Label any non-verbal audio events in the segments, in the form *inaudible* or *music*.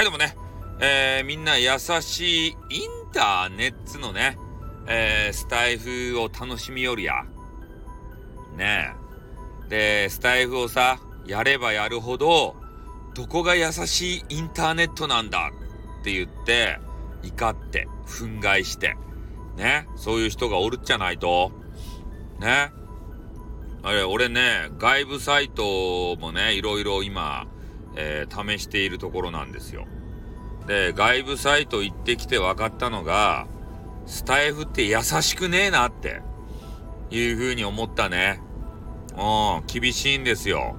はい、どうもね、えー、みんな優しいインターネットのね、えー、スタイフを楽しみよりや。ねえ。で、スタイフをさ、やればやるほど、どこが優しいインターネットなんだ？って言って、怒って、憤慨して、ね、そういう人がおるっちゃないと、ね。あれ、俺ね、外部サイトもね、いろいろ今、えー、試しているところなんですよ。で、外部サイト行ってきて分かったのが、スタイフって優しくねえなっていう風に思ったね。うん、厳しいんですよ。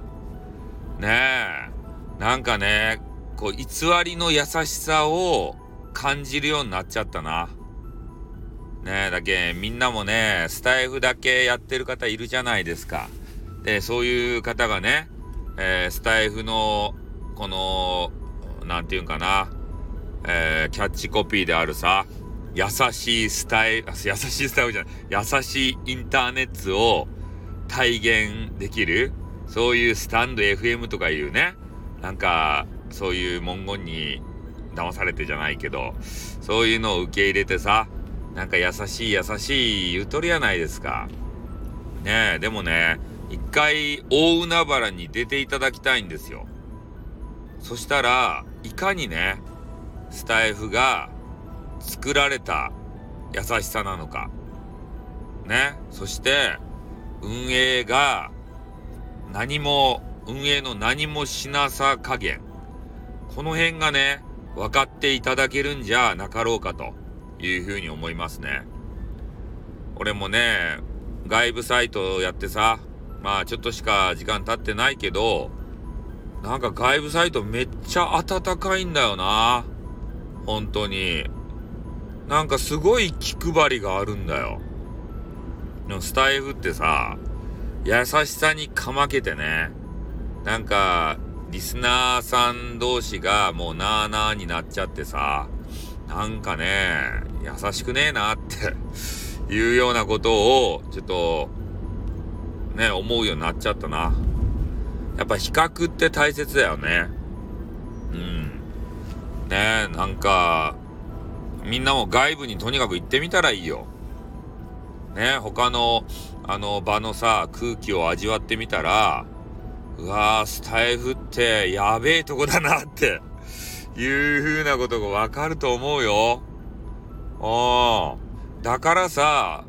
ねえ。なんかね、こう、偽りの優しさを感じるようになっちゃったな。ねえ、だけ、みんなもね、スタイフだけやってる方いるじゃないですか。で、そういう方がね、えー、スタイフの、この、なんていうんかな、えー、キャッチコピーであるさ、優しいスタイル、優しいスタイルじゃない、優しいインターネットを体現できる、そういうスタンド FM とかいうね、なんか、そういう文言に騙されてじゃないけど、そういうのを受け入れてさ、なんか優しい優しい言うとるやないですか。ねえ、でもね、一回大海原に出ていただきたいんですよ。そしたら、いかにね、スタイフが作られた優しさなのか。ね。そして、運営が何も、運営の何もしなさ加減。この辺がね、分かっていただけるんじゃなかろうかというふうに思いますね。俺もね、外部サイトをやってさ、まあちょっとしか時間経ってないけど、なんか外部サイトめっちゃ暖かいんだよな。本当に。なんかすごい気配りがあるんだよ。でもスタイフってさ、優しさにかまけてね、なんか、リスナーさん同士がもうなーなーになっちゃってさ、なんかね、優しくねえなって *laughs* いうようなことを、ちょっと、ね、思うようになっちゃったな。やっぱ比較って大切だよね。うん。ねえなんか、みんなも外部にとにかく行ってみたらいいよ。ね他の、あの場のさ、空気を味わってみたら、うわー、スタイフってやべえとこだなっていう風なことがわかると思うよ。ああ。だからさ、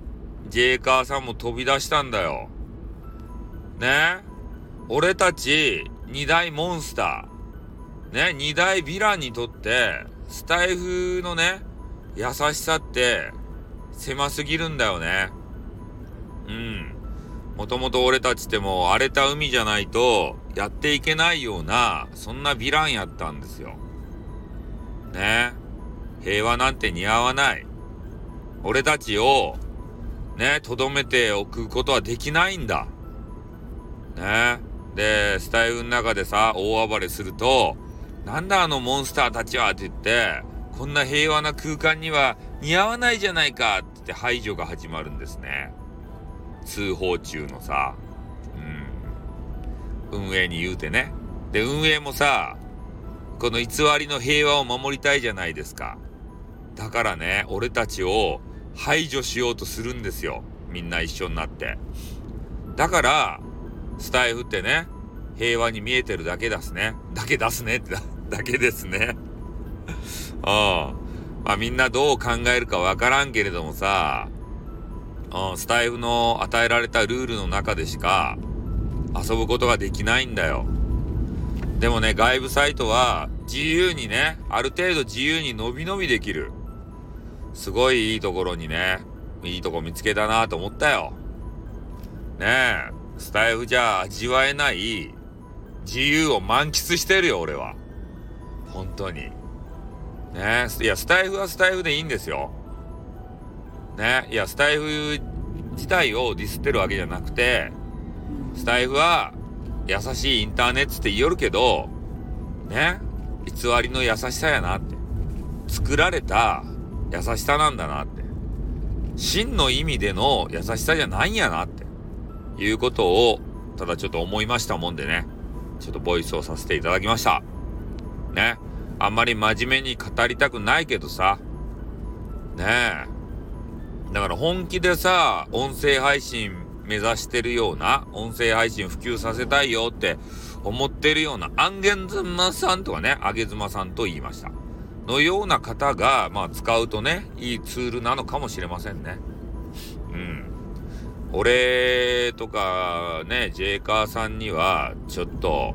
ジェイカーさんも飛び出したんだよ。ね俺たち二大モンスター。ね二大ヴィランにとって、スタイフのね、優しさって狭すぎるんだよね。うん。もともと俺たちってもう荒れた海じゃないとやっていけないような、そんなヴィランやったんですよ。ね。平和なんて似合わない。俺たちを、ね、とどめておくことはできないんだ。ね。で、スタイルの中でさ、大暴れすると、なんだあのモンスターたちはって言って、こんな平和な空間には似合わないじゃないかってって排除が始まるんですね。通報中のさ、うん、運営に言うてね。で、運営もさ、この偽りの平和を守りたいじゃないですか。だからね、俺たちを排除しようとするんですよ。みんな一緒になって。だから、スタイフってね、平和に見えてるだけですね。だけ出すねって *laughs* だけですね。あ *laughs* あ。まあみんなどう考えるかわからんけれどもさ、うん、スタイフの与えられたルールの中でしか遊ぶことができないんだよ。でもね、外部サイトは自由にね、ある程度自由に伸び伸びできる。すごいいいところにね、いいとこ見つけたなと思ったよ。ねえ、スタイフじゃ味わえない自由を満喫してるよ、俺は。本当に。ねいや、スタイフはスタイフでいいんですよ。ねいや、スタイフ自体をディスってるわけじゃなくて、スタイフは優しいインターネットって言いよるけど、ね偽りの優しさやなって。作られた優しさなんだなって。真の意味での優しさじゃないんやなって。いうことを、ただちょっと思いましたもんでね。ちょっとボイスをさせていただきました。ね。あんまり真面目に語りたくないけどさ。ねえ。だから本気でさ、音声配信目指してるような、音声配信普及させたいよって思ってるような、アンゲンズマさんとかね、あげずまさんと言いました。のような方が、まあ使うとね、いいツールなのかもしれませんね。うん。俺とかね、ジェイカーさんには、ちょっと、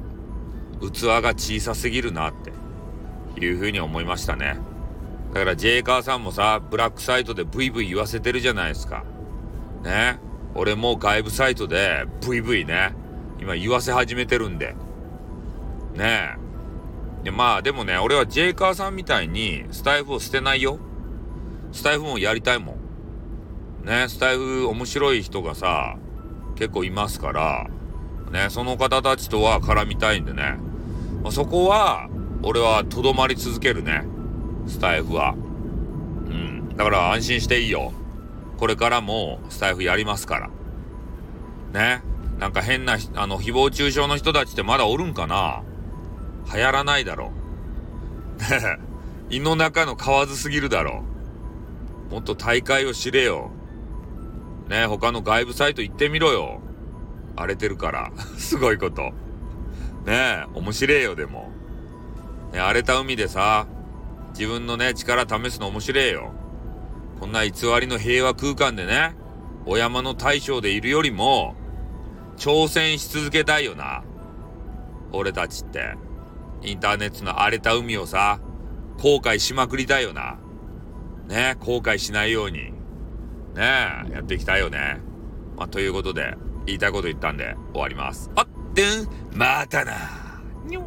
器が小さすぎるなっていうふうに思いましたね。だからジェイカーさんもさ、ブラックサイトでブイブイ言わせてるじゃないですか。ね。俺も外部サイトでブイブイね、今言わせ始めてるんで。ねえ。で、まあでもね、俺はジェイカーさんみたいにスタイフを捨てないよ。スタイフもやりたいもん。ね、スタイフ面白い人がさ、結構いますから、ね、その方たちとは絡みたいんでね。まあ、そこは、俺はとどまり続けるね。スタイフは。うん。だから安心していいよ。これからもスタイフやりますから。ね。なんか変な、あの、誹謗中傷の人たちってまだおるんかな？流行らないだろ。ね *laughs* 胃の中の蛙すぎるだろ。もっと大会を知れよ。ね他の外部サイト行ってみろよ。荒れてるから。*laughs* すごいこと。ねえ、面白えよ、でも。ね、荒れた海でさ、自分のね、力試すの面白えよ。こんな偽りの平和空間でね、お山の大将でいるよりも、挑戦し続けたいよな。俺たちって。インターネットの荒れた海をさ、後悔しまくりたいよな。ね、後悔しないように。ねやっていきたいよね。まあ、ということで、言いたいこと言ったんで終わります。あってん、またな。にょ